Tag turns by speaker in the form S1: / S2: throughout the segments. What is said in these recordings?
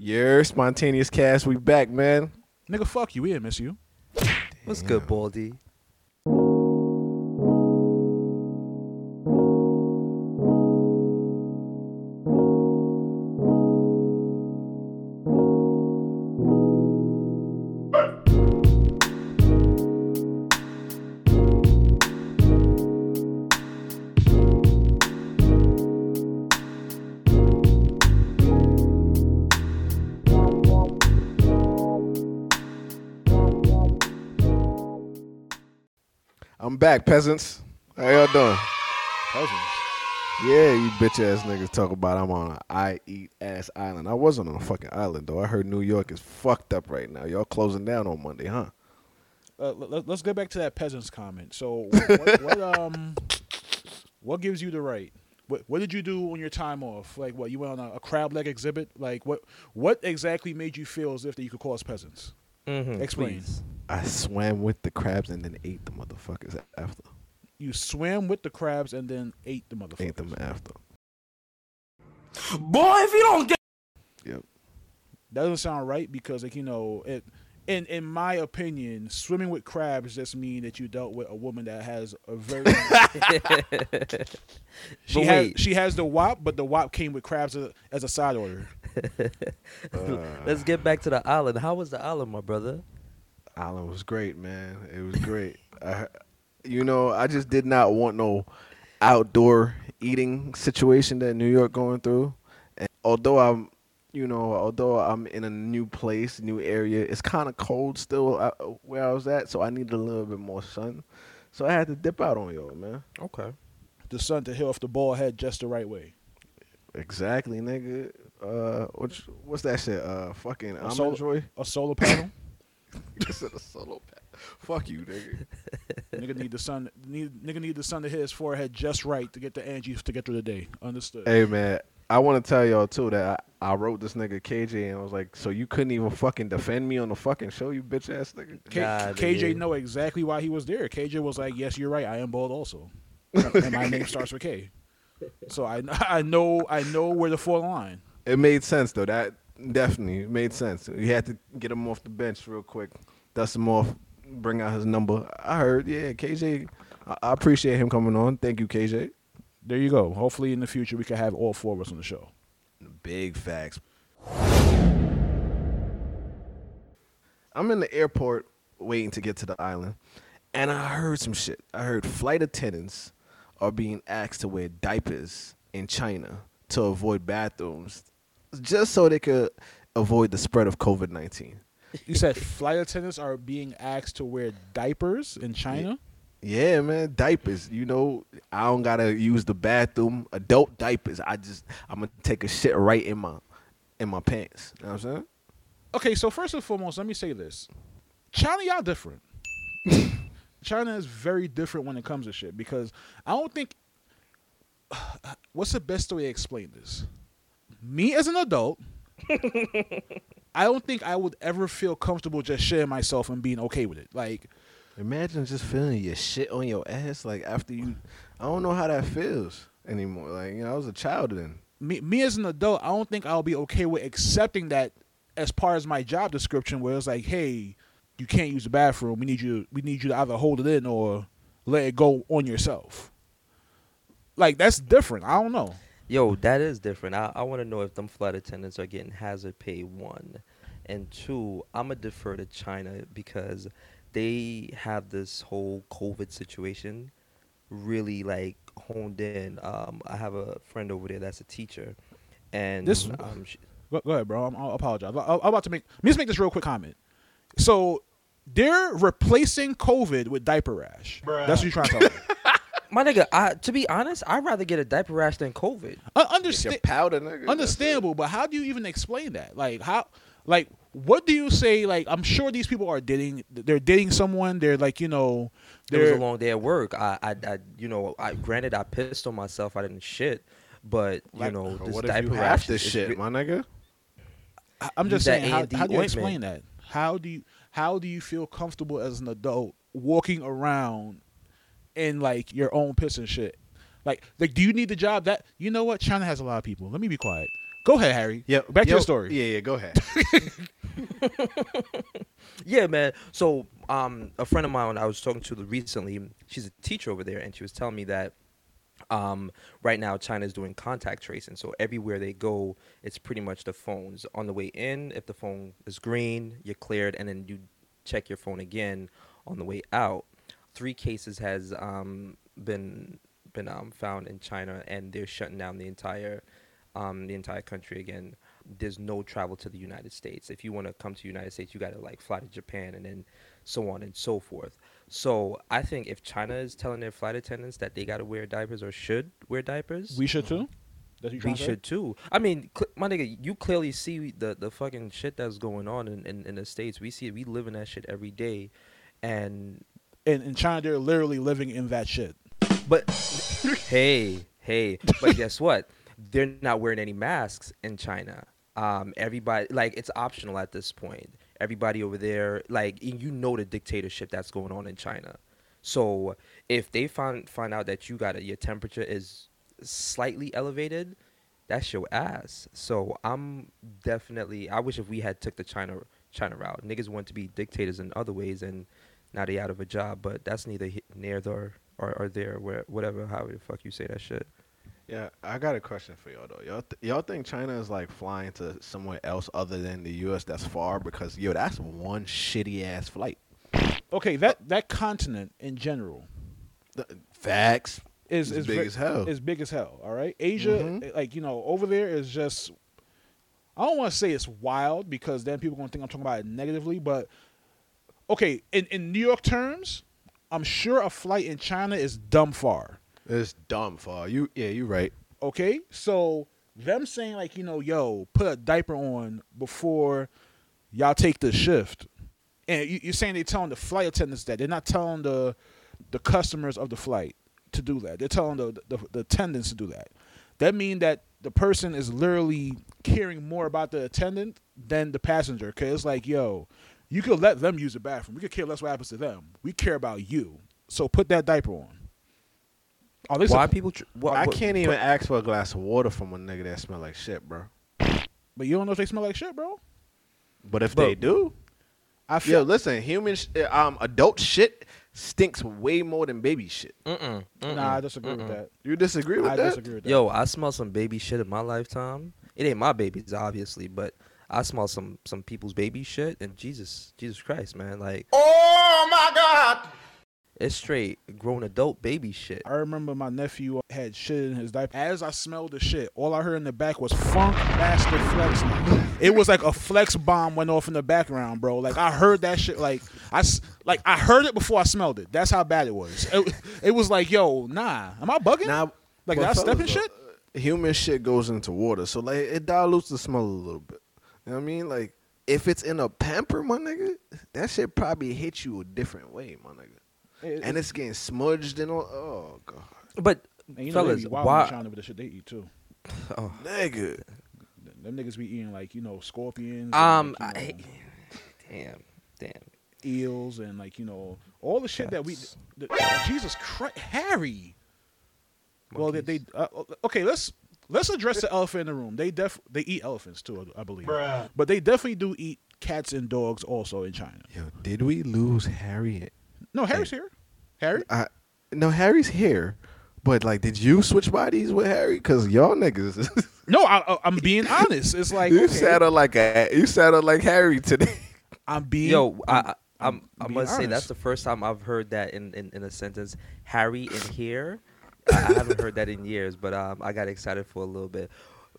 S1: Your spontaneous cast, we back, man.
S2: Nigga, fuck you. We didn't miss you.
S3: What's good, Baldy?
S1: I'm back, peasants. How y'all doing?
S2: Cousins.
S1: Yeah, you bitch ass niggas talk about I'm on an I eat ass island. I wasn't on a fucking island though. I heard New York is fucked up right now. Y'all closing down on Monday, huh?
S2: Uh, let, us get back to that peasants comment. So, what, what, what um, what gives you the right? What what did you do on your time off? Like, what you went on a, a crab leg exhibit? Like, what what exactly made you feel as if that you could call us peasants?
S3: Mm-hmm,
S2: Explain.
S3: please.
S1: I swam with the crabs and then ate the motherfuckers after.
S2: You swam with the crabs and then ate the motherfuckers.
S1: Ate them after.
S4: Boy, if you don't get
S1: Yep.
S2: That doesn't sound right because, like you know, it. In in my opinion, swimming with crabs just mean that you dealt with a woman that has a very. she
S3: But
S2: has
S3: wait.
S2: she has the wop, but the wop came with crabs as a, as a side order.
S3: Let's get back to the island. How was the island, my brother?
S1: Island was great, man. It was great. I, you know, I just did not want no outdoor eating situation that New York going through. And although I'm, you know, although I'm in a new place, new area, it's kind of cold still uh, where I was at, so I needed a little bit more sun. So I had to dip out on y'all, man.
S3: Okay.
S2: The sun to hit off the ball head just the right way.
S1: Exactly, nigga. Uh, what's what's that shit? Uh, fucking
S2: A
S1: I'm
S2: sol-
S1: enjoy.
S2: A solar panel.
S1: Instead a solo pack. Fuck you, nigga.
S2: nigga need the sun. Need nigga need the sun to hit his forehead just right to get the energy to get through the day. Understood.
S1: Hey man, I want to tell y'all too that I, I wrote this nigga KJ and I was like, so you couldn't even fucking defend me on the fucking show, you bitch ass nigga.
S2: K-
S3: Nah,
S2: KJ
S3: nigga.
S2: know exactly why he was there. KJ was like, "Yes, you're right. I am bald also, and my name starts with K." So I I know I know where to fall in line.
S1: It made sense though. That definitely made sense. You had to get him off the bench real quick, dust him off, bring out his number. I heard, yeah, KJ. I, I appreciate him coming on. Thank you, KJ.
S2: There you go. Hopefully in the future we can have all four of us on the show.
S1: Big facts. I'm in the airport waiting to get to the island, and I heard some shit. I heard flight attendants are being asked to wear diapers in China to avoid bathrooms, just so they could avoid the spread of COVID 19.
S2: You said flight attendants are being asked to wear diapers in China.
S1: Yeah, man, diapers. You know, I don't gotta use the bathroom. Adult diapers. I just I'm gonna take a shit right in my in my pants. You know what I'm saying?
S2: Okay, so first and foremost, let me say this: China, y'all different. China is very different when it comes to shit because I don't think. What's the best way to explain this? Me as an adult, I don't think I would ever feel comfortable just sharing myself and being okay with it. Like,
S1: Imagine just feeling your shit on your ass like after you. I don't know how that feels anymore. Like you know, I was a child then.
S2: me, me as an adult, I don't think I'll be okay with accepting that as part of my job description, where it's like, hey, you can't use the bathroom. We need you. We need you to either hold it in or let it go on yourself. Like that's different. I don't know.
S3: Yo, that is different. I, I want to know if them flight attendants are getting hazard pay, one. And two, I'm going to defer to China because they have this whole COVID situation really like honed in. Um, I have a friend over there that's a teacher. And
S2: This-
S3: um, she,
S2: Go, go ahead, bro. I'm, I apologize. I, I'm about to make. Let me just make this real quick comment. So they're replacing COVID with diaper rash. That's what you're trying to tell me.
S3: my nigga, I, to be honest, I'd rather get a diaper rash than COVID.
S2: Uh, Un-
S1: Your
S2: understand?
S1: powder, nigga.
S2: understandable, but how do you even explain that? Like how like what do you say like I'm sure these people are dating they're dating someone, they're like, you know,
S3: It was a long day at work. I, I, I you know, I granted I pissed on myself. I didn't shit, but you
S1: Like,
S3: know, this
S1: what if
S3: diaper
S1: you
S3: rash
S1: this
S3: is
S1: shit,
S3: re-
S1: my nigga?
S2: I- I'm just
S3: that
S2: saying how, how do you
S3: ointment.
S2: explain that? How do you how do you feel comfortable as an adult walking around in like your own piss and shit? Like like do you need the job that you know what China has a lot of people. Let me be quiet. Go ahead, Harry.
S1: Yeah,
S2: Back to
S1: yo-
S2: your story.
S1: Yeah, yeah, go ahead.
S3: Yeah, man. So, um, a friend of mine I was talking to recently, she's a teacher over there, and she was telling me that, um, right now China is doing contact tracing. So everywhere they go, it's pretty much the phones. On the way in, if the phone is green, you're cleared, and then you check your phone again on the way out. Three cases has um, been been um, found in China, and they're shutting down the entire um, the entire country again. There's no travel to the United States. If you want to come to the United States, you got to like fly to Japan and then so on and so forth. So I think if China is telling their flight attendants that they got to wear diapers or should wear diapers,
S2: We should too. That's what you
S3: we
S2: trying to say?
S3: should too. I mean, cl- my nigga, you clearly see the the fucking shit that's going on in, in, in the states. We see it. We live in that shit every day, and
S2: And in China, they're literally living in that shit.
S3: but hey, hey, but guess what? They're not wearing any masks in China. Um, everybody like it's optional at this point. Everybody over there, like you know, the dictatorship that's going on in China. So if they find find out that you got a, your temperature is slightly elevated, that's your ass. So I'm definitely. I wish if we had took the China China route. Niggas want to be dictators in other ways, and now they out of a job. But that's neither near there or, or there. Where whatever, however the fuck you say that shit.
S1: Yeah, I got a question for y'all though. Y'all, th- y'all think China is like flying to somewhere else other than the U.S. that's far? Because yo, that's one shitty ass flight.
S2: Okay, that that continent in general
S1: The, facts.
S2: is
S1: It's
S2: is
S1: big
S2: ve-
S1: as hell.
S2: Is big as hell. All right, Asia,
S1: Mhm.
S2: eh, like you know, over there is just. I don't want to say it's wild because then people gonna think I'm talking about it negatively, but okay, in in New York terms, I'm sure a flight in China is dumb far.
S1: It's dumb far. You yeah, you right.
S2: Okay, so them saying like you know, yo, put a diaper on before y'all take the shift, and you, you're saying they're telling the flight attendants that they're not telling the the customers of the flight to do that. They're telling the the, the attendants to do that. That means that the person is literally caring more about the attendant than the passenger. Because it's like, yo, you could let them use the bathroom. We could care less what happens to them. We care about you. So put that diaper on. Oh, this
S3: Why
S2: a-
S3: people? Tr- why,
S1: I
S3: what-
S1: can't even
S3: but-
S1: ask for a glass of water from a nigga that smell like shit, bro.
S2: but you don't know if they smell like shit, bro.
S1: But if
S3: But-
S1: they do,
S2: I feel
S1: yo, listen, human, sh- uh, um, adult shit stinks way more than baby shit.
S3: Mm-mm, mm-mm,
S2: Nah, I disagree with
S3: mm-mm.
S2: that.
S1: You disagree with
S2: I
S1: that?
S2: disagree with that.
S3: Yo, I smell some baby shit in my lifetime. It ain't my babies, obviously, but I smell some some people's baby shit. And Jesus, Jesus Christ, man, like,
S4: Oh my God!
S3: it's straight grown adult baby shit.
S2: I remember my nephew had shit in his diaper. As I smelled the shit, all I heard in the back was Funkmaster Flex. It was like a flex bomb went off in the background, bro. Like I heard that shit. Like I s- like I heard it before I smelled it. That's how bad it was. It, it was like, yo, nah, am I bugging?
S1: Nah,
S2: like
S1: but
S2: did I step in
S1: fellas,
S2: shit?
S1: Human shit goes into water, so like it dilutes the smell a little bit. You know what I mean? Like if it's in a pamper, my nigga, that shit probably hit you a different way, my nigga.
S2: It-
S1: And it's getting smudged and all. Oh god,
S3: But
S2: and you know
S3: fellas,
S2: they be wild
S3: why?
S2: in China with the shit they eat too.
S3: Oh,
S1: nigga.
S2: Them niggas be eating like you know scorpions, and,
S3: um,
S2: like, you
S3: I,
S2: know,
S3: damn, damn.
S2: eels, and like you know all the shit that we.
S3: Cats.
S2: The, Jesus Christ, Harry. Well, they, they uh, okay. Let's let's address the elephant in the room. They def they eat elephants too, I believe.
S4: Bruh.
S2: But they definitely do eat cats and dogs also in China.
S1: Yo, did we lose Harry?
S2: No, Harry's here. Harry,
S1: I, no, Harry's here. But like, did you switch bodies with Harry? Cause y'all niggas,
S2: no, I, I- I'm being honest. It's like
S1: you
S2: okay,
S1: sounded like a, you sounded like Harry today.
S2: I'm being
S3: Yo, I, I,
S2: I'm
S3: I'm, I
S2: being
S3: must say that's the first time I've heard that in, in, in a sentence. Harry in here. I, I haven't heard that in years, but um, I got excited for a little bit.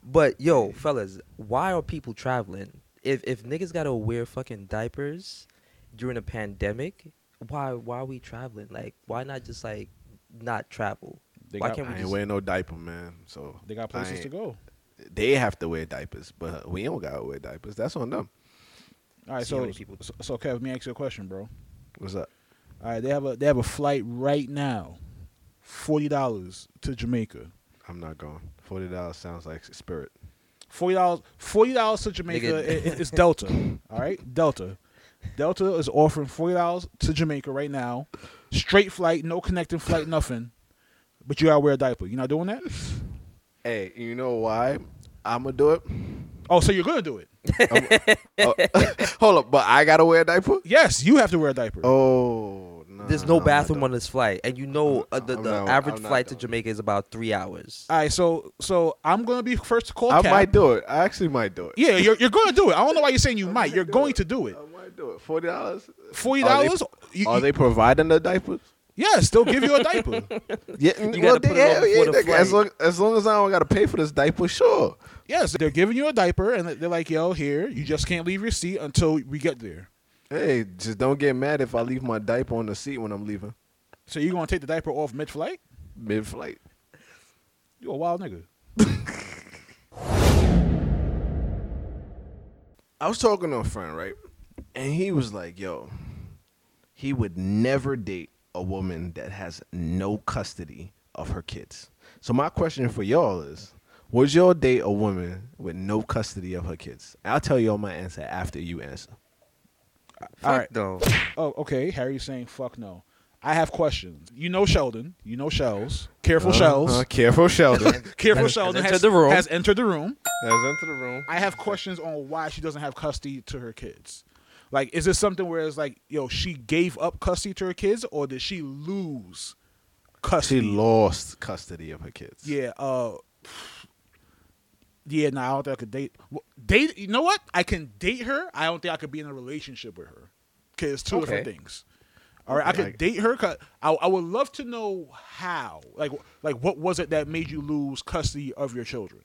S3: But yo, fellas, why are people traveling? If if niggas gotta wear fucking diapers during a pandemic, why why are we traveling? Like, why not just like not travel?
S2: They
S3: why
S2: got-
S3: can't
S1: I
S3: we
S1: ain't
S3: just?
S1: wearing no diaper, man. So
S2: they got places to go.
S1: They have to wear diapers, but we don't gotta wear diapers. That's on them.
S2: All right,
S3: See how
S2: so
S3: many people-
S2: so, so Kev, let me ask you a question, bro.
S1: What's up?
S2: All right, they have a they have a flight right now, forty dollars to Jamaica.
S1: I'm not going. Forty dollars sounds like spirit.
S2: Forty dollars. Forty dollars to Jamaica.
S3: Nigga.
S2: i- i- It's Delta. All right, Delta. Delta is offering forty dollars to Jamaica right now. Straight flight, no connecting flight, nothing. But you gotta wear a diaper. You not doing that?
S1: Hey, you know why? I'm gonna do it.
S2: Oh, so you're gonna do it?
S1: Oh, hold up, but I gotta wear a diaper.
S2: Yes, you have to wear a diaper.
S1: Oh, no,
S3: There's no
S1: I'm
S3: bathroom on this flight, and you know uh, the, the
S1: not-
S3: average
S1: I'm
S3: flight to Jamaica is about three hours.
S2: All right, so so I'm gonna be first to call
S1: I
S2: Cap.
S1: might do it. I actually might do it.
S2: Yeah, you're you're gonna do it. I don't know why you're saying you might. You're going to do it.
S1: I might do it. Forty dollars.
S2: Forty dollars.
S1: Are they providing the diapers?
S2: Yes, they'll give you a diaper.
S1: Yeah,
S3: You
S1: well,
S3: gotta put
S1: yeah,
S3: on
S1: yeah,
S3: the
S1: as
S3: flight.
S1: long as long as I don't gotta pay for this diaper, sure.
S2: yes, they're giving you a diaper, and they're like, "Yo, here, you just can't leave your seat until we get there."
S1: Hey, just don't get mad if I leave my diaper on the seat when I'm leaving
S2: So you're gonna take the diaper off mid-flight?
S1: mid-flight.
S2: You a wild nigga.
S1: I was talking to a friend, right? And he was like, yo, he would never date a woman that has no custody of her kids. So my question for y'all is, would y'all date a woman with no custody of her kids? I'll tell y'all my answer after you answer.
S2: All right.
S3: though.
S2: Oh, okay. Harry's saying fuck no. I have questions. You know Sheldon. You know Shells. Careful Shells.
S1: Uh, careful, Sheldon.
S2: Careful
S3: has
S2: Sheldon
S3: entered
S2: has,
S3: the room.
S2: has entered the room.
S1: Has entered the room.
S2: I have questions on why she doesn't have custody to her kids. Like, is this something where it's like, yo, she gave up custody to her kids, or did she lose custody?
S1: She lost custody of her kids.
S2: Yeah. Uh. Yeah. No, I don't think I could date. Date. You know what? I can date her. I don't think I could be in a relationship with her. Cause it's two different things. All right, I
S1: Okay.
S2: could date her. Cause I, I would love to know how. Like, like what was it that made you lose custody of your children?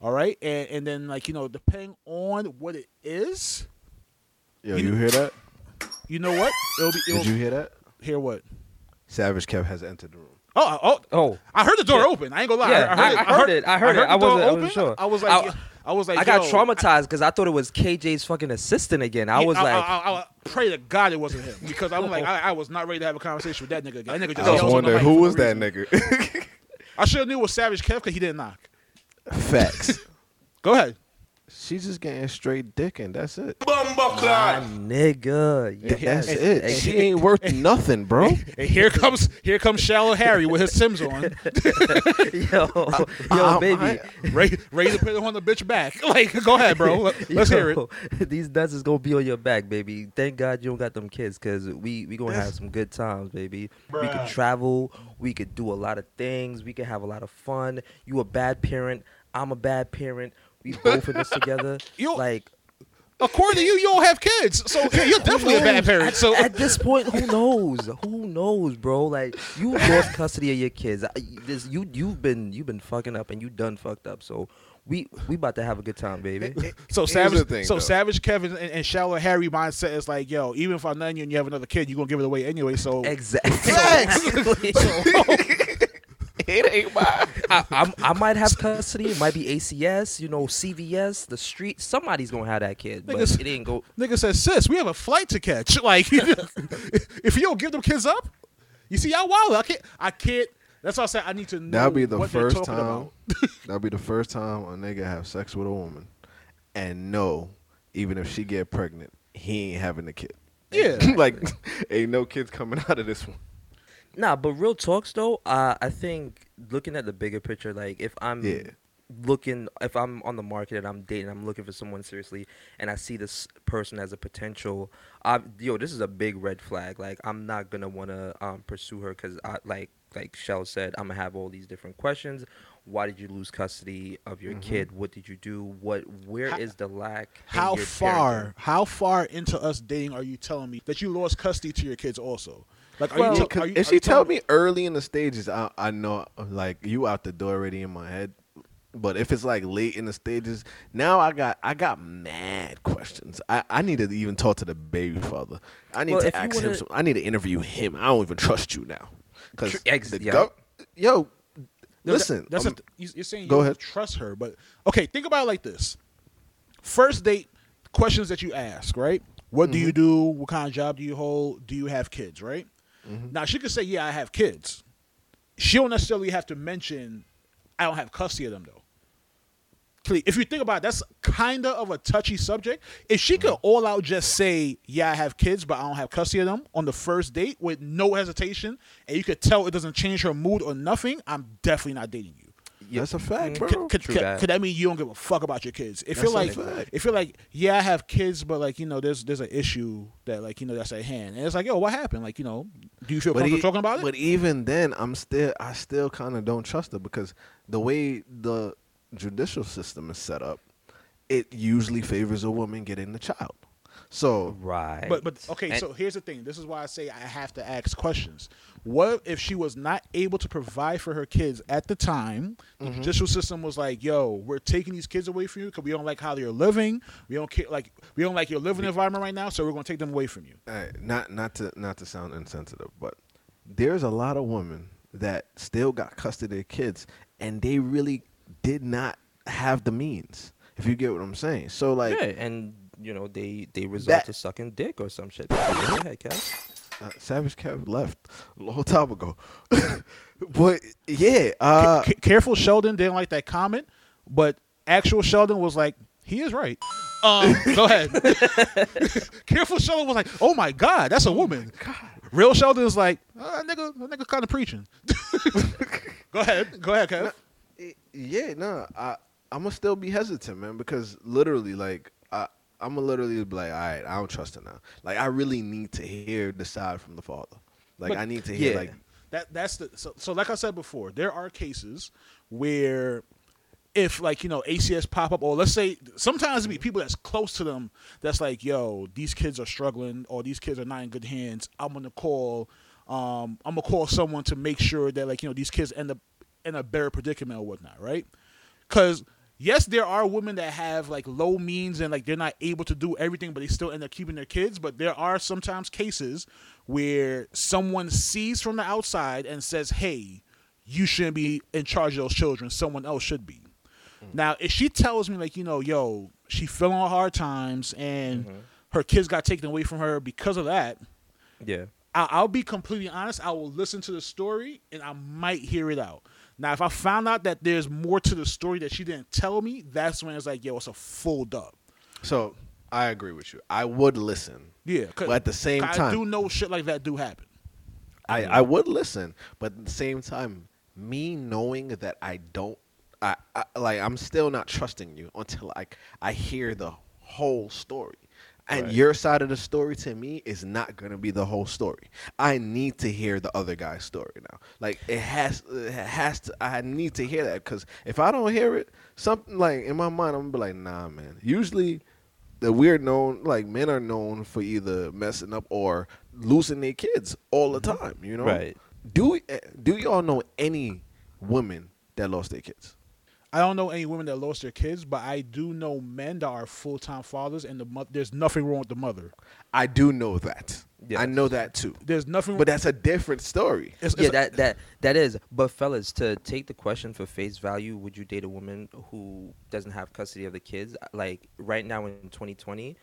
S2: All right, and and then like you know, depending on what it is,
S1: Yo,
S2: You-
S1: you hear that?
S2: you know what? It'll be. It'll
S1: Did you hear that?
S2: hear what?
S1: Savage Kev has entered the room.
S2: Uh, oh, oh,
S3: Oh,
S2: I heard the door open. I ain't gonna lie.
S3: Yeah,
S2: I, heard,
S3: I- I heard it. I heard it. I wasn't-
S2: door
S3: I wasn't
S2: open.
S3: sure.
S2: I was like,
S3: I-
S2: I, was like,
S3: I got traumatized because I thought it was KJ's fucking assistant again. I
S2: Yeah,
S3: was like,
S2: I, I, I pray to God it wasn't him because I'm like, oh. I, I was not ready to have a conversation with that nigga again. That nigga just
S1: I was
S2: yells on the
S1: wondering who was that
S2: reason.
S1: nigga.
S2: I should have knew it was Savage Kev because he didn't knock.
S1: Facts.
S2: Go ahead.
S1: She's just getting straight dick and that's it.
S3: my nigga.
S1: Th-
S3: yes.
S1: That's it. She ain't worth nothing, bro.
S2: And here comes here comes Shallow Harry with his Sims on,
S3: yo, yo,
S1: I-
S3: baby.
S1: I-
S2: ready, ready to put it on the bitch back. Like, go ahead, bro. Let, us hear it.
S3: Yo, These nuts is gonna be on your back, baby. Thank God you don't got them kids, cause we we gonna have some good times, baby. We could travel. We could do a lot of things. We could have a lot of fun. You a bad parent. I'm a bad parent. We both of us together.
S2: You-
S3: like
S2: According to you, you don't have kids, so yeah, you're definitely a bad parent.
S3: at,
S2: So
S3: at this point, who knows? Who knows, bro? Like you lost custody of your kids. This you you've been you've been fucking up and you done fucked up. So we we about to have a good time, baby.
S2: So savage,
S1: thing,
S2: so
S1: though.
S2: savage Kevin and, and shallow Harry mindset is like, yo, even if I'm not you and you have another kid, you are gonna give it away anyway. So
S3: Exactly.
S1: It ain't mine.
S3: I, I'm, I might have custody. It might be ACS, you know, CVS, the street. Somebody's gonna have that kid, but
S2: Niggas-
S3: it ain't go.
S2: nigga says, sis, we have a flight to catch. Like, if you don't give them kids up, you see, y'all wild. I can't. I can't. That's why I said I need to know.
S1: That'll be the
S2: what
S1: first time. That'll be the first time a nigga have sex with a woman, and no, even if she get pregnant, he ain't having the kid.
S2: Yeah.
S1: like ain't no kids coming out of this one.
S3: Nah, but real talks though, uh, I think looking at the bigger picture, like if I'm
S1: Yeah.
S3: looking, if I'm on the market and I'm dating, I'm looking for someone seriously, and I see this person as a potential, I, yo, this is a big red flag. Like I'm not gonna wanna um, pursue her because I like like Shell said, I'm gonna have all these different questions. Why did you lose custody of your kid? What did you do? What? Where is
S2: Mm-hmm.
S3: The lack?
S2: How far?
S3: parenting?
S2: How far into us dating are you telling me that you lost custody to your kids? Also, like, are
S3: Well,
S2: you?
S1: Yeah,
S2: tell-
S1: 'cause
S2: are you
S1: if
S2: are
S1: she
S2: you
S1: tell me early in the stages, I I know like you out the door already in my head. But if it's like late in the stages, now I got I got mad questions. I, I need to even talk to the baby father. I need
S3: Well,
S1: to ask him.
S3: wanna-
S1: Some, I need to interview him. I don't even trust you now. Because
S3: ex-
S1: the
S3: yeah.
S1: gov- yo,
S2: No, that-
S1: listen.
S2: that's
S1: um,
S2: a, you- you're saying you
S1: go
S2: don't
S1: ahead.
S2: trust her, but okay, think about it like this: first date questions that you ask, right? What do you
S1: Mm-hmm.
S2: do? What kind of job do you hold? Do you have kids? Right?
S1: Mm-hmm.
S2: Now she could say, "Yeah, I have kids." She don't necessarily have to mention, "I don't have custody of them," though. Please, If you think about it, that's kind of a touchy subject. If she could all out just say, "Yeah, I have kids, but I don't have custody of them" on the first date with no hesitation, and you could tell it doesn't change her mood or nothing, I'm definitely not dating you.
S3: Yeah.
S1: That's a fact,
S3: Mm.
S1: bro.
S2: Could, could, could,
S3: that.
S2: could that mean you don't give a fuck about your kids? If
S1: That's
S2: you're like, if you're like, yeah, I have kids, but like, you know, there's there's an issue that like, you know, that's at hand, and it's like, yo, what happened? Like, you know, do you feel
S1: But
S2: comfortable
S1: e-
S2: talking about it?
S1: But even then, I'm still, I still kind of don't trust it because the way the judicial system is set up, it usually favors a woman getting the child. So
S3: Right.
S2: But but okay,
S3: And-
S2: so here's the thing. This is why I say I have to ask questions. What if she was not able to provide for her kids at the time? The
S1: Mm-hmm.
S2: judicial system was like, "Yo, we're taking these kids away from you because we don't like how they're living. We don't care, like we don't like your living environment right now, so we're going to take them away from you."
S1: uh, not not to not to sound insensitive, but there's a lot of women that still got custody of their kids, and they really did not have the means. If you get what I'm saying, so like
S3: yeah, and you know they they resort
S1: That-
S3: to sucking dick or some shit. Go ahead, Kev.
S1: uh, Savage Kev left a long time ago, but yeah, uh,
S2: C- careful, Sheldon didn't like that comment, but actual Sheldon was like, "He is right." Um, go ahead. careful, Sheldon was like, "Oh my god, that's a woman." Real Sheldon is like, uh, "Nigga, that nigga kind of preaching." go ahead, go ahead, Kev.
S1: Yeah, no, I I'm gonna still be hesitant, man, because literally, like, I I'm gonna literally be like, all right, I don't trust her now. Like, I really need to hear the side from the father. Like,
S2: But-
S1: I need to hear,
S3: Yeah.
S1: like,
S2: That that's the so, so like I said before, there are cases where if like you know ACS pop up or let's say sometimes it be people that's close to them that's like yo these kids are struggling or these kids are not in good hands I'm gonna call um I'm gonna call someone to make sure that like you know these kids end up in a better predicament or whatnot right because yes there are women that have like low means and like they're not able to do everything but they still end up keeping their kids but there are sometimes cases where someone sees from the outside and says hey you shouldn't be in charge of those children someone else should be mm-hmm. now if she tells me like you know yo she feeling hard times and mm-hmm. her kids got taken away from her because of that
S3: Yeah.
S2: I- I'll be completely honest. I will listen to the story and I might hear it out. Now, if I found out that there's more to the story that she didn't tell me, that's when it's like, yo, it's a full dub.
S1: so I agree with you. I would listen.
S2: Yeah,
S1: But at the same time, I
S2: do know shit like that do happen.
S1: I, I would listen, but at the same time, me knowing that I don't, I, I like I'm still not trusting you until like I hear the whole story. And
S3: Right.
S1: your side of the story to me is not gonna be the whole story. I need to hear the other guy's story now. Like it has, it has to. I need to hear that because if I don't hear it, something like in my mind, I'm gonna be like, nah, man. Usually, the we're known like men are known for either messing up or losing their kids all the time. You know,
S3: Right.
S1: Do eh, do y'all know any women that lost their kids?
S2: I don't know any women that lost their kids, but I do know men that are full time fathers, and the mo- there's nothing wrong with the mother.
S1: I do know that.
S3: Yes.
S1: I know that too.
S2: There's nothing.
S1: But that's a different story.
S2: it's,
S3: yeah,
S2: it's-
S3: that that that is. But fellas, to take the question for face value, would you date a woman who doesn't have custody of the kids? Like right now in 2020,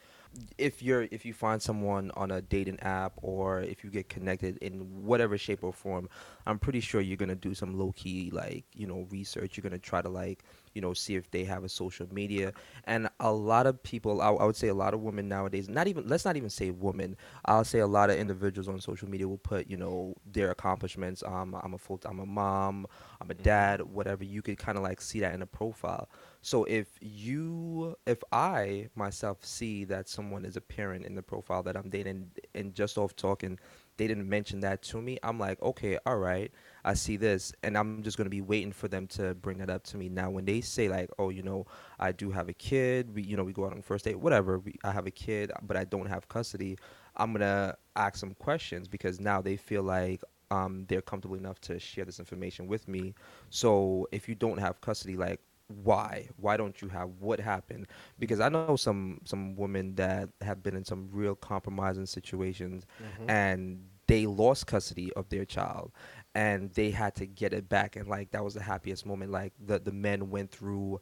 S3: if you're if you find someone on a dating app or if you get connected in whatever shape or form, I'm pretty sure you're gonna do some low key like you know research. You're gonna try to like you know see if they have a social media. And a lot of people, I, I would say a lot of women nowadays, not even let's not even say women. I'll say a lot of individuals on social media will put you know their accomplishments. Um, I'm a full I'm a mom. I'm a dad. Whatever. You could kind of like see that in a profile. So if you, if I myself see that someone is a parent in the profile that I'm dating, and just off talking, they didn't mention that to me, I'm like, okay, all right, I see this, and I'm just gonna be waiting for them to bring that up to me. Now, when they say like, oh, you know, I do have a kid, we, you know, we go out on first date, whatever, we, I have a kid, but I don't have custody, I'm gonna ask some questions because now they feel like um, they're comfortable enough to share this information with me. So if you don't have custody, like why? Why don't you have what happened? Because I know some some women that have been in some real compromising situations and they lost custody of their child and they had to get it back and like that was the happiest moment like the the men went through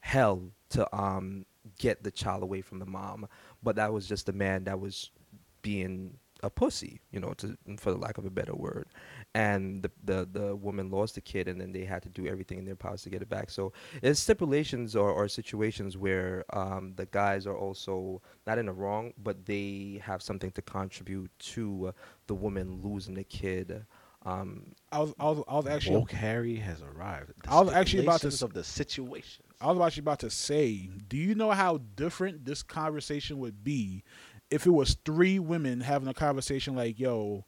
S3: hell to um get the child away from the mom but that was just the man that was being a pussy, you know, to for the lack of a better word. And the the the woman lost the kid, and then they had to do everything in their powers to get it back. So it's stipulations or, or situations where um, the guys are also not in the wrong, but they have something to contribute to uh, the woman losing the kid. Um,
S2: I was, I was, I was actually,
S1: Woke Harry has arrived. The
S2: I was actually about to
S1: stipulations of the situation.
S2: I was actually about to say, do you know how different this conversation would be if it was three women having a conversation like, "Yo,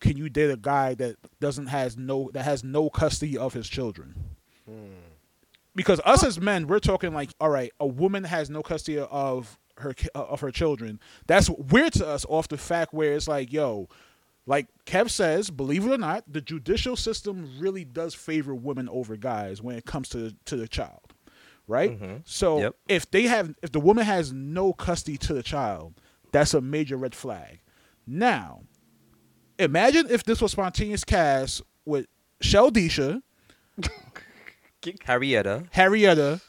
S2: can you date a guy that doesn't has no that has no custody of his children?" Because us as men, we're talking like, all right, a woman has no custody of her uh, of her children. That's weird to us off the fact where it's like, yo, like Kev says, believe it or not, the judicial system really does favor women over guys when it comes to to the child, right?
S3: Mhm.
S2: So
S3: Yep.
S2: if they have, if the woman has no custody to the child, that's a major red flag. Now, imagine if this was spontaneous cast with Sheldisha,
S3: Harrietta.
S2: Harrietta,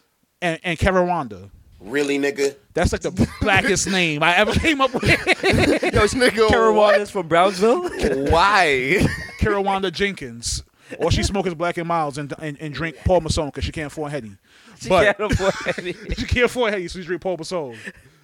S2: and and Carawanda.
S4: Really, nigga?
S2: That's like the blackest name I ever came up with.
S3: Yo,
S1: nigga,
S3: Carolina's from Brownsville.
S1: Why?
S2: Carawanda Jenkins. Or she smokes Black and Milds and, and, and drink Paul Masson because she can't afford Henny.
S3: she,
S2: But
S3: can't afford any-
S2: she can't afford Henny, so she drink Paul Masson.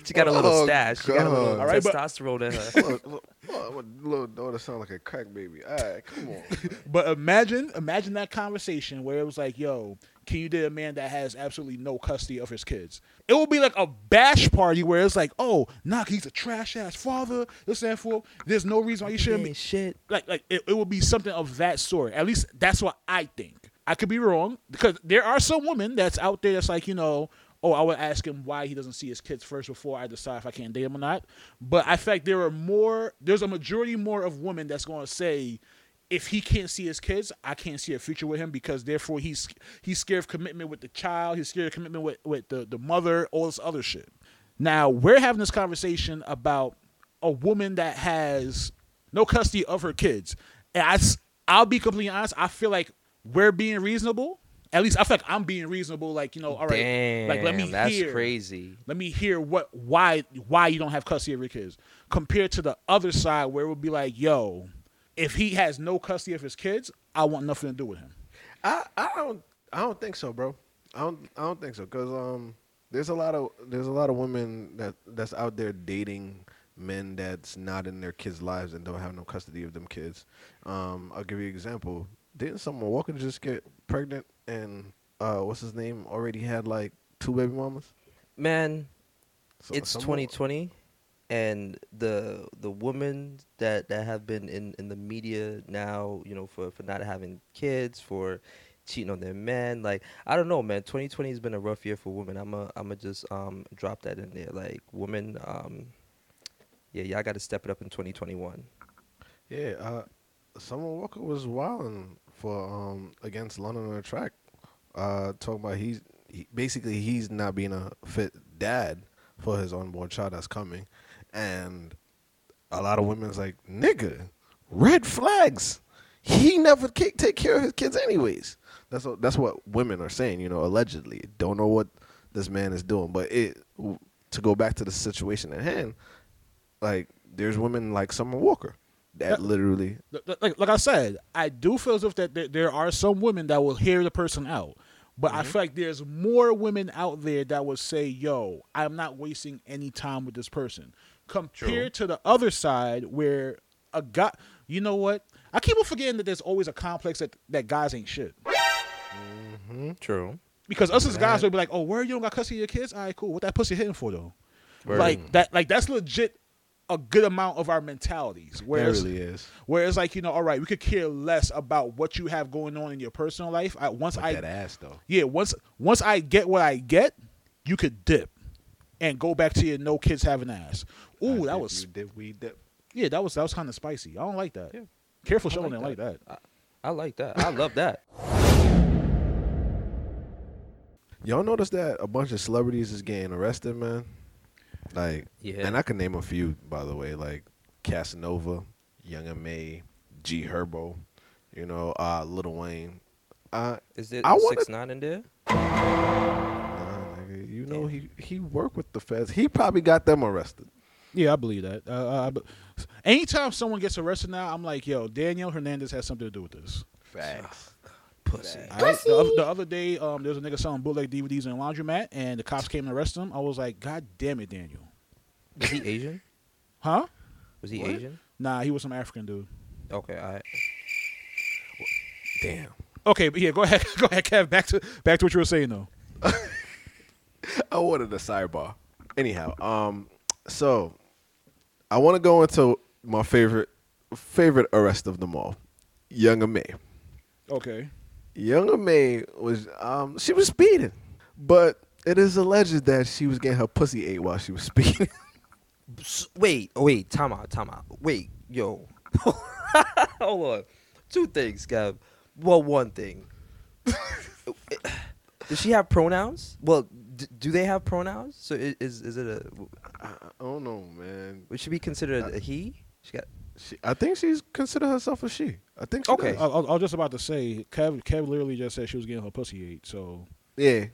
S3: She got a little
S1: Oh,
S3: stash. She got a little
S1: God.
S2: All right, but-
S3: testosterone in her.
S1: look, look, look, my little daughter sound like a crack baby. All right, come on.
S2: But imagine, imagine that conversation where it was like, "Yo, can you date a man that has absolutely no custody of his kids?" It would be like a bash party where it's like, "Oh, nah, he's a trash ass father." This and that for. There's no reason why you shouldn't be.
S3: Shit.
S2: like like it, it would be something of that sort. At least that's what I think. I could be wrong because there are some women that's out there that's like you know, oh, I would ask him why he doesn't see his kids first before I decide if I can date him or not. But I fact there are more. There's a majority more of women that's going to say. If he can't see his kids, I can't see a future with him because therefore he's he's scared of commitment with the child, he's scared of commitment with, with the, the mother, all this other shit. Now we're having this conversation about a woman that has no custody of her kids. And I, I'll be completely honest. I feel like we're being reasonable. At least I feel like I'm being reasonable. Like you know, all right,
S3: Damn,
S2: like let me hear.
S3: that's
S2: hear,
S3: crazy.
S2: Let me hear what why why you don't have custody of your kids compared to the other side where it would be like, yo, if he has no custody of his kids, I want nothing to do with him.
S1: I, I don't I don't think so, bro. I don't I don't think so because um there's a lot of there's a lot of women that that's out there dating men that's not in their kids' lives and don't have no custody of them kids. Um, I'll give you an example. Didn't someone Walker just get pregnant and uh what's his name already had like two baby mamas?
S3: Man,
S1: So-
S3: it's
S1: someone-
S3: 2020 and the the women that that have been in in the media now you know for for not having kids for cheating on their men like i don't know man. 2020 has been a rough year for women. I'm a i'm gonna just um drop that in there. Like women um yeah y'all gotta step it up in 2021
S1: Yeah, uh, Summer Walker was wilding for um against London on the track. Uh, talking about he's he, basically he's not being a fit dad for his unborn child that's coming, and a lot of women's like nigga, red flags. He never take care of his kids anyways. That's what that's what women are saying. You know, allegedly don't know what this man is doing, but it to go back to the situation at hand, like there's women like Summer Walker that literally
S2: like like I said, I do feel as if that there, there are some women that will hear the person out, but
S3: Mm-hmm.
S2: I feel like there's more women out there that would say, "Yo, I'm not wasting any time with this person," compared to the other side where a guy, you know what? I keep on forgetting that there's always a complex that that guys ain't shit.
S3: true
S2: Because us as guys would be like, "Oh, where you don't got custody of your kids? All right, cool. What that pussy hitting for though?" Like that, like that's legit a good amount of our mentalities.
S1: that
S2: Whereas
S1: really is.
S2: Where it's like, you know, all right, we could care less about what you have going on in your personal life. I, once
S1: But
S2: I,
S1: that ass though.
S2: yeah, once once I get what I get, you could dip and go back to your no kids having ass. Ooh,
S1: I
S2: that
S1: dip,
S2: was
S1: you dip, we dip.
S2: yeah, that was that was kind of spicy. I don't like that.
S3: Yeah.
S2: Careful,
S3: I
S2: Sean
S3: like
S2: didn't like that.
S3: i like that i love that
S1: Y'all notice that a bunch of celebrities is getting arrested, man? Like,
S3: Yeah.
S1: and I can name a few, by the way, like Casanova, Young M.A, G Herbo, you know, uh, Lil Wayne. Uh,
S3: is it
S1: I wanna-
S3: six nine in there
S1: nah, nigga, you know, he he worked with the feds. He probably got them arrested.
S2: Yeah, I believe that. Uh, I, be- anytime someone gets arrested now, I'm like, yo, Daniel Hernandez has something to do with this.
S1: Facts.
S3: Pussy
S2: All right? The, other, the other day, um, there was a nigga selling bootleg DVDs in a laundromat, and the cops came and arrested him. I was like, God damn it, Daniel.
S3: was he asian
S2: Huh?
S3: was he
S1: What?
S3: asian
S2: Nah, he was some African dude.
S3: okay i
S1: Damn.
S2: Okay, but yeah, go ahead, go ahead, Kev. Back to back to what you were saying though.
S1: I wanted a sidebar. Anyhow, um, so I want to go into my favorite favorite arrest of them all, Young M.A.
S2: Okay.
S1: Young M.A was um she was speeding, but it is alleged that she was getting her pussy ate while she was speeding.
S3: Wait, oh, wait, time out, time out. Wait, yo. Hold on. Two things, Gab. Well, one thing. Does she have pronouns? Well, d- do they have pronouns? So is is it a
S1: I I don't know, man.
S3: would she be considered a he? She got
S1: She, I think she's considered herself a she. I think she
S3: Okay.
S1: does.
S2: I, I, I was just about to say, Kev. Kev literally just said she was getting her pussy ate. So
S1: Yeah.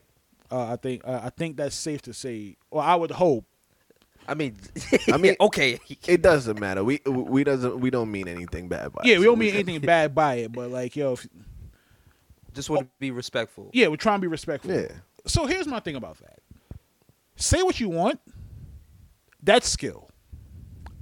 S2: uh, I think uh, I think that's safe to say. Or I would hope.
S3: I mean
S1: I mean-
S3: okay.
S1: It doesn't matter. We we doesn't we don't mean anything bad by it.
S2: Yeah, we don't mean anything bad by it, but like, yo, if,
S3: Just want to be respectful.
S2: yeah, we're trying to be respectful.
S1: Yeah.
S2: So here's my thing about that. Say what you want. That's skill.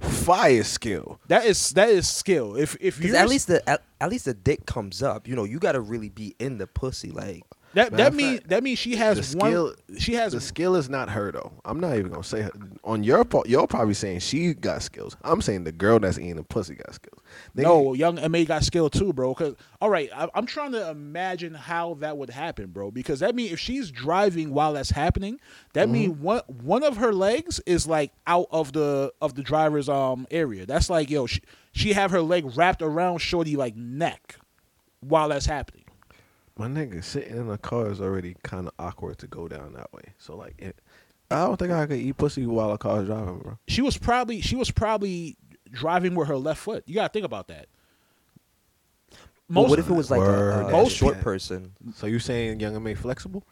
S1: Fire skill.
S2: That is that is skill. If if you
S3: at least the at, at least the dick comes up. You know, you got to really be in the pussy. Like
S2: that
S1: Matter
S2: that
S1: of
S2: mean
S1: fact,
S2: that means she
S1: the
S2: has
S1: skill-
S2: one. She has
S1: The skill is not her though. I'm not even gonna say her. on your part. You're probably saying she got skills. I'm saying the girl that's eating the pussy got skills. They-
S2: No, Young M.A got skill too, bro. Cause all right, I, I'm trying to imagine how that would happen, bro. Because that means if she's driving while that's happening, that
S1: Mm-hmm.
S2: means one one of her legs is like out of the of the driver's um area. That's like yo, she she have her leg wrapped around shorty like neck while that's happening.
S1: My nigga sitting in a car is already kind of awkward to go down that way. So like, it, I don't think I could eat pussy while a car is driving, bro.
S2: She was probably she was probably driving with her left foot. You gotta think about that.
S3: but what if it was like a,
S1: Word.
S3: a, a
S2: Most-
S3: short person?
S1: So you saying Young M.A flexible?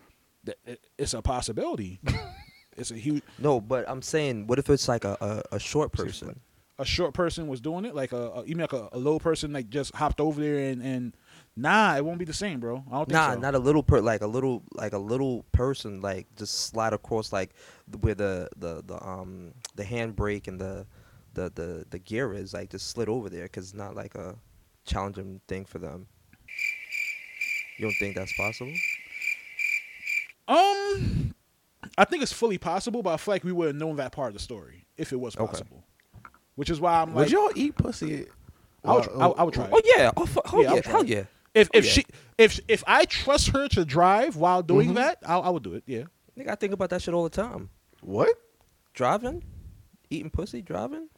S2: th- it's a possibility. it's a huge.
S3: No, but I'm saying, what if it's like a, a, a short person?
S2: a short person was doing it, like a, a even like a, a low person like just hopped over there and and nah, it won't be the same, bro. I don't think
S3: Nah,
S2: so.
S3: not a little per like a little like a little person like just slide across like where the the the um the handbrake and the the the the gear is like just slid over there because it's not like a challenging thing for them. You don't think that's possible?
S2: um, I think it's fully possible, but I feel like we would have known that part of the story if it was
S3: Okay.
S2: possible. Which is why I'm
S1: Would
S2: like,
S1: y'all eat pussy?
S2: I would, tr- I, I would try.
S3: Oh
S2: it.
S3: yeah, oh, fu- oh
S2: Yeah,
S3: yeah, hell yeah.
S2: If
S3: Oh,
S2: if
S3: yeah.
S2: she if if I trust her to drive while doing
S1: Mhm.
S2: that, I, I would do it. Yeah.
S3: Nigga, I think about that shit all the time.
S1: What?
S3: Driving, eating pussy, driving.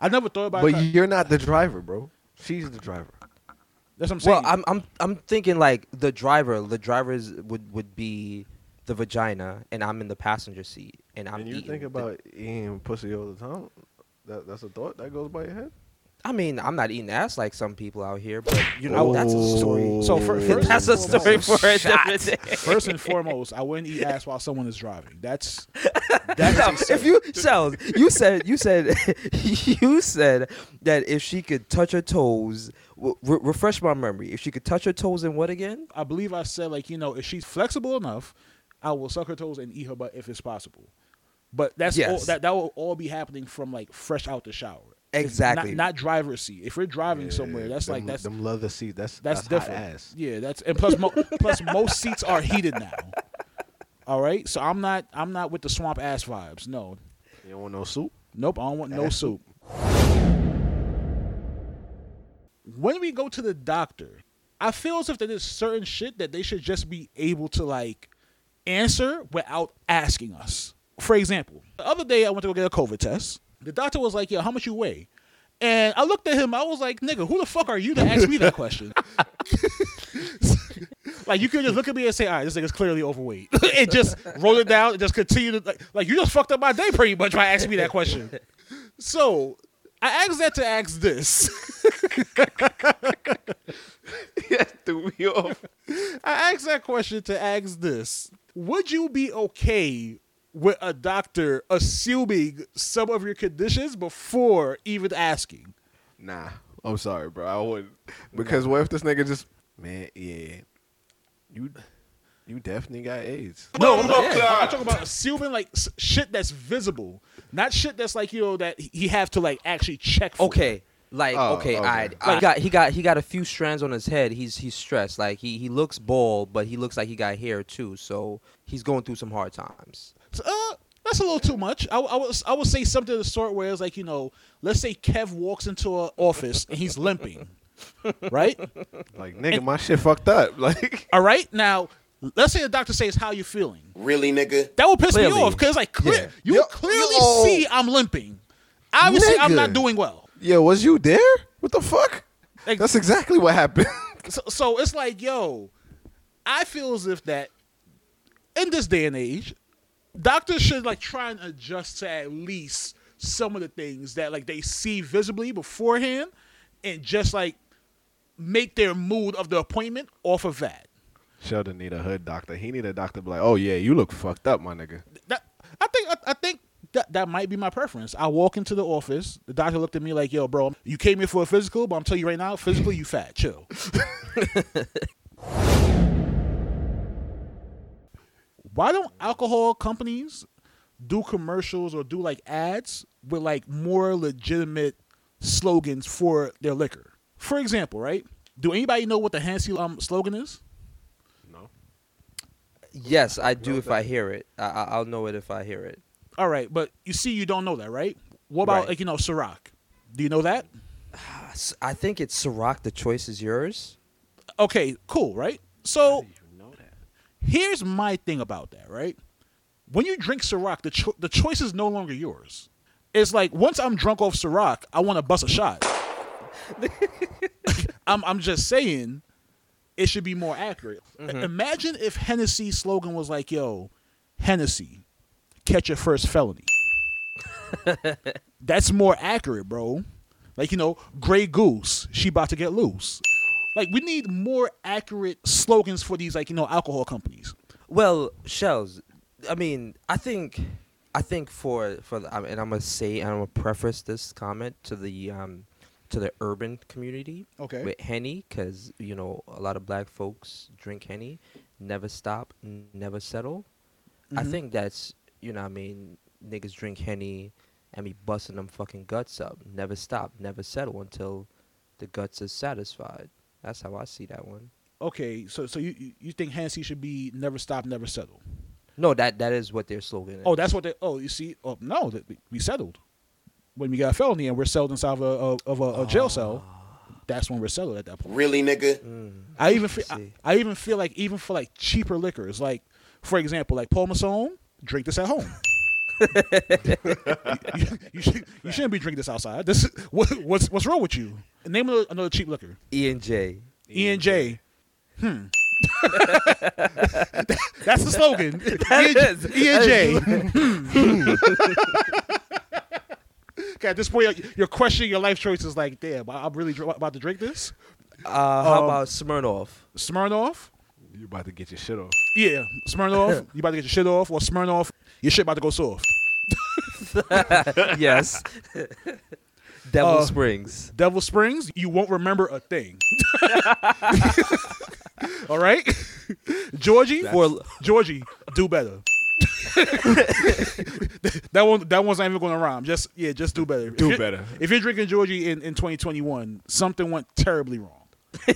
S2: I never thought about that.
S1: But
S2: it.
S1: you're not the driver, bro. She's the driver.
S2: That's what I'm saying.
S3: Well, I'm I'm I'm thinking like the driver. The drivers would would be the vagina, and I'm in the passenger seat, and I'm
S1: and you
S3: eating
S1: think
S3: the-
S1: about eating pussy all the time? That that's a thought that goes by your head.
S3: I mean, I'm not eating ass like some people out here, but you know that's a story.
S2: So oh. for- first
S3: that's a
S2: and
S3: story
S2: foremost-
S3: for a different day.
S2: First and foremost, I wouldn't eat ass while someone is driving. That's that's
S3: if you Shells, you said you said you said that if she could touch her toes, re- refresh my memory. If she could touch her toes and what again?
S2: I believe I said like you know if she's flexible enough, I will suck her toes and eat her butt if it's possible. But that's all, that that will all be happening from like fresh out the shower. It's
S3: Exactly.
S2: Not, not driver's seat. If we're driving somewhere, that's
S1: them,
S2: like that's
S1: them leather seats. That's
S2: that's,
S1: that's, hot
S2: different.
S1: ass.
S2: Yeah, that's and plus mo- plus most seats are heated now. All right, so I'm not I'm not with the swamp ass vibes. No,
S1: You don't want no soup?
S2: nope, I don't want no soup. When we go to the doctor, I feel as if there is certain shit that they should just be able to like answer without asking us. For example, the other day I went to go get a COVID test. The doctor was like, "Yeah, how much you weigh?" And I looked at him. I was like, "Nigga, who the fuck are you to ask me that question?" like you could just look at me and say, "All right, this nigga's clearly overweight," and just roll it down and just continue to like, like you just fucked up my day pretty much by asking me that question. So I asked that to ask this.
S1: yeah, threw me off.
S2: I asked that question to ask this. Would you be okay with a doctor assuming some of your conditions before even asking?
S1: Nah, I'm sorry, bro. I wouldn't. Because what if this nigga just, man, yeah, you, you definitely got AIDS.
S2: No, I'm, oh, I'm talking about assuming like s- shit that's visible, not shit that's like you know that he have to like actually check. For.
S3: Okay, Like
S1: Oh,
S3: okay,
S1: okay.
S3: alright. he got he got he got a few strands on his head. He's he's stressed. Like he he looks bald, but he looks like he got hair too. So he's going through some hard times.
S2: Uh, that's a little too much. I, I, would, I would say something of the sort where it's like, you know, let's say Kev walks into an office and he's limping, right?
S1: Like nigga, my shit fucked up. Like
S2: All right. Now, let's say the doctor says, "How you feeling?"
S4: Really, nigga?
S2: That would piss
S3: Clearly.
S2: me off because like clear,
S3: Yeah.
S2: you
S1: Yo-
S2: clearly
S1: yo.
S2: see I'm limping. Obviously, I'm not doing well.
S1: yo, was you there? What the fuck?
S2: Like-
S1: That's exactly what happened.
S2: So, so it's like, yo, I feel as if that in this day and age, doctors should like try and adjust to at least some of the things that like they see visibly beforehand, and just like make their mood of the appointment off of that.
S1: Sheldon need a hood doctor. He need a doctor to be like, oh yeah, you look fucked up, my nigga.
S2: That I think I, I think. That, that might be my preference. I walk into the office. The doctor looked at me like, "Yo, bro, you came here for a physical, but I'm telling you right now, physically, you fat. Chill." Why don't alcohol companies do commercials or do like ads with like more legitimate slogans for their liquor? For example, right? Do anybody know what the Hennessy um, slogan is?
S1: No.
S3: Yes, I do if I hear it. I, I- I'll know it if I hear it.
S2: All right, but you see, you don't know that, right? What about
S3: Right.
S2: like you know Ciroc? Do you know that?
S3: I think it's Ciroc. The choice is yours.
S2: Okay, cool, right? So here's my thing about that, right? When you drink Ciroc, the cho- the choice is no longer yours. It's like once I'm drunk off Ciroc, I want to bust a shot. I'm I'm just saying, it should be more accurate. Mm-hmm. Imagine if Hennessy's slogan was like, "Yo, Hennessy, catch your first felony." That's more accurate, bro. Like you know, Grey Goose, she about to get loose. Like we need more accurate slogans for these like you know alcohol companies.
S3: Well, shells. I mean, I think, I think for for the, I mean, and I'm gonna say and I'm gonna preface this comment to the um to the urban community
S2: Okay.
S3: with henny because you know a lot of black folks drink henny, never stop, n- never settle. I
S2: Mhm.
S3: think that's you know I mean niggas drink henny and be busting them fucking guts up, never stop, never settle until the guts is satisfied. That's how I see that one.
S2: Okay, so so you you- you think Hennessy should be never stop, never settle?
S3: No, that that is what their slogan is.
S2: Oh, that's what they. Oh, you see. Oh no, that we- we settled when we got a felony and we're settled inside of a of a, of a, a jail cell. That's when we're settled at that point.
S4: Really, nigga?
S3: Mm.
S2: I even feel, I. I even feel like even for like cheaper liquors, like for example, like Paul Masson, drink this at home. you, you, you, should, you shouldn't be drinking this outside. This what, what's what's wrong with you? Name another, another cheap liquor.
S3: E and J.
S2: E and J. Hmm. That's the slogan.
S3: is.
S2: E and J. Hmm. Okay, at this point, you're, you're questioning your life choices. Like, damn, I- I'm really dr- about to drink this.
S3: Uh, how
S2: Um,
S3: about Smirnoff?
S2: Smirnoff.
S1: You about to get your shit off.
S2: Yeah, Smirnoff. you about to get your shit off, or Smirnoff, your shit about to go soft.
S3: yes. Devil
S2: Uh,
S3: Springs.
S2: Devil Springs, you won't remember a thing. All right, Georgi,
S3: For
S2: Georgi, do better. that one, that one's not even going to rhyme. Just yeah, just do better. If
S1: Do
S2: you're-
S1: better.
S2: If you're drinking Georgi in, in 2021, something went terribly wrong.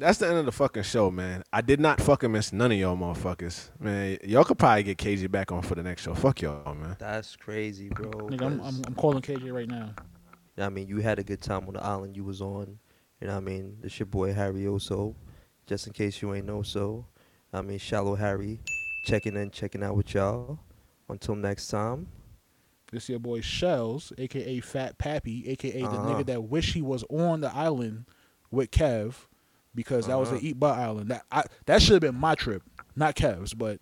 S1: That's the end of the fucking show, man. I did not fucking miss none of y'all motherfuckers. Man, y'all could probably get KG back on for the next show. Fuck y'all, man.
S3: That's crazy, bro.
S2: Nigga, I'm,
S3: 'cause,
S2: I'm, I'm calling KJ right now.
S3: I mean, you had a good time on the island you was on. You know what I mean? It's your boy Harry Oso. Just in case you ain't know so. I mean, Shallow Harry checking in, checking out with y'all. Until next time.
S2: This your boy Shells, aka Fat Pappy, aka the
S3: Uh-huh.
S2: nigga that wish he was on the island with Kev, because that was the
S3: Uh-huh.
S2: Eat Butt Island. That I, that should have been my trip, not Kev's, but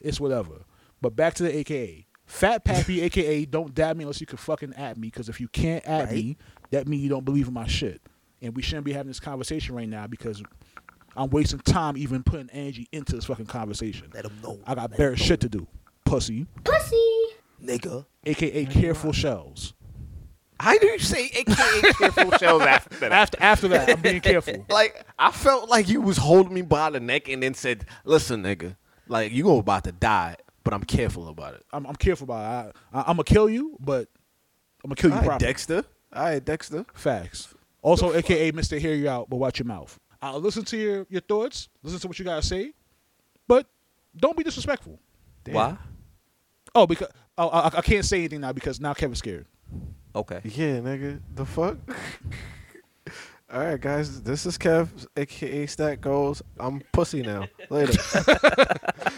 S2: it's whatever. But back to the AKA. Fat Pappy, aka don't dab me unless you can fucking at me, because if you can't at
S3: Right.
S2: me, that means you don't believe in my shit. And we shouldn't be having this conversation right now because I'm wasting time even putting energy into this fucking conversation.
S3: Let 'em know.
S2: I got
S3: Let
S2: better
S3: 'em
S2: shit
S3: know.
S2: to do. Pussy. Pussy.
S3: Nigga.
S2: AKA careful shells.
S1: How do you say AKA careful shells after that?
S2: After after that, I'm being careful.
S1: Like I felt like you was holding me by the neck and then said, "Listen, nigga, like you go about to die, but I'm careful about it.
S2: I'm, I'm careful about it. I, I, I'm gonna kill you, but I'm gonna kill you
S1: All right,
S2: properly.
S1: Dexter. All right, Dexter.
S2: Facts. Also, aka Mr. Hear You Out, but watch your mouth. I'll listen to your, your thoughts, listen to what you gotta say, but don't be disrespectful.
S1: Damn.
S3: Why?
S2: Oh, because oh, I, I can't say anything now because now Kevin's scared.
S3: Okay.
S1: Yeah, nigga. The fuck? All right, guys. This is Kev, aka Stack Goals. I'm pussy now. Later.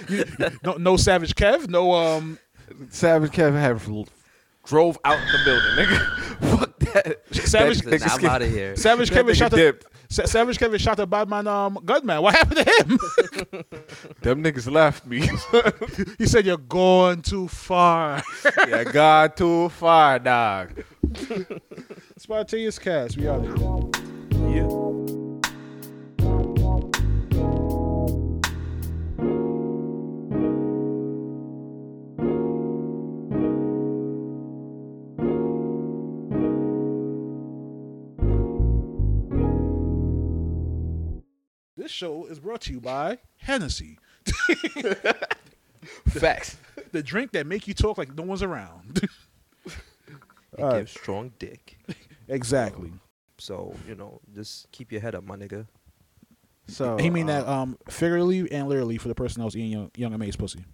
S2: No, no Savage Kev, no um
S1: Savage Kevin have drove out the building, nigga. Fuck that.
S2: Savage
S1: That nigga
S3: I'm
S1: skip-
S3: out of here.
S2: Savage
S1: that
S2: Kevin
S1: nigga
S2: shot the
S1: dipped.
S2: Sa- Savage Kevin shot the Batman um gunman. What happened to him?
S1: Them niggas left me.
S2: he said you're going too far.
S1: yeah, God too far, dog.
S2: Spontaneous cast. We out here.
S1: Yeah.
S2: This show is brought to you by Hennessy,
S1: Facts.
S2: the drink that make you talk like no one's around.
S3: It
S2: All right.
S3: gives strong dick.
S2: exactly.
S3: So you know, just keep your head up, my nigga.
S1: So
S2: he mean
S1: uh,
S2: that um figuratively and literally for the person that was eating young, young M.A's pussy.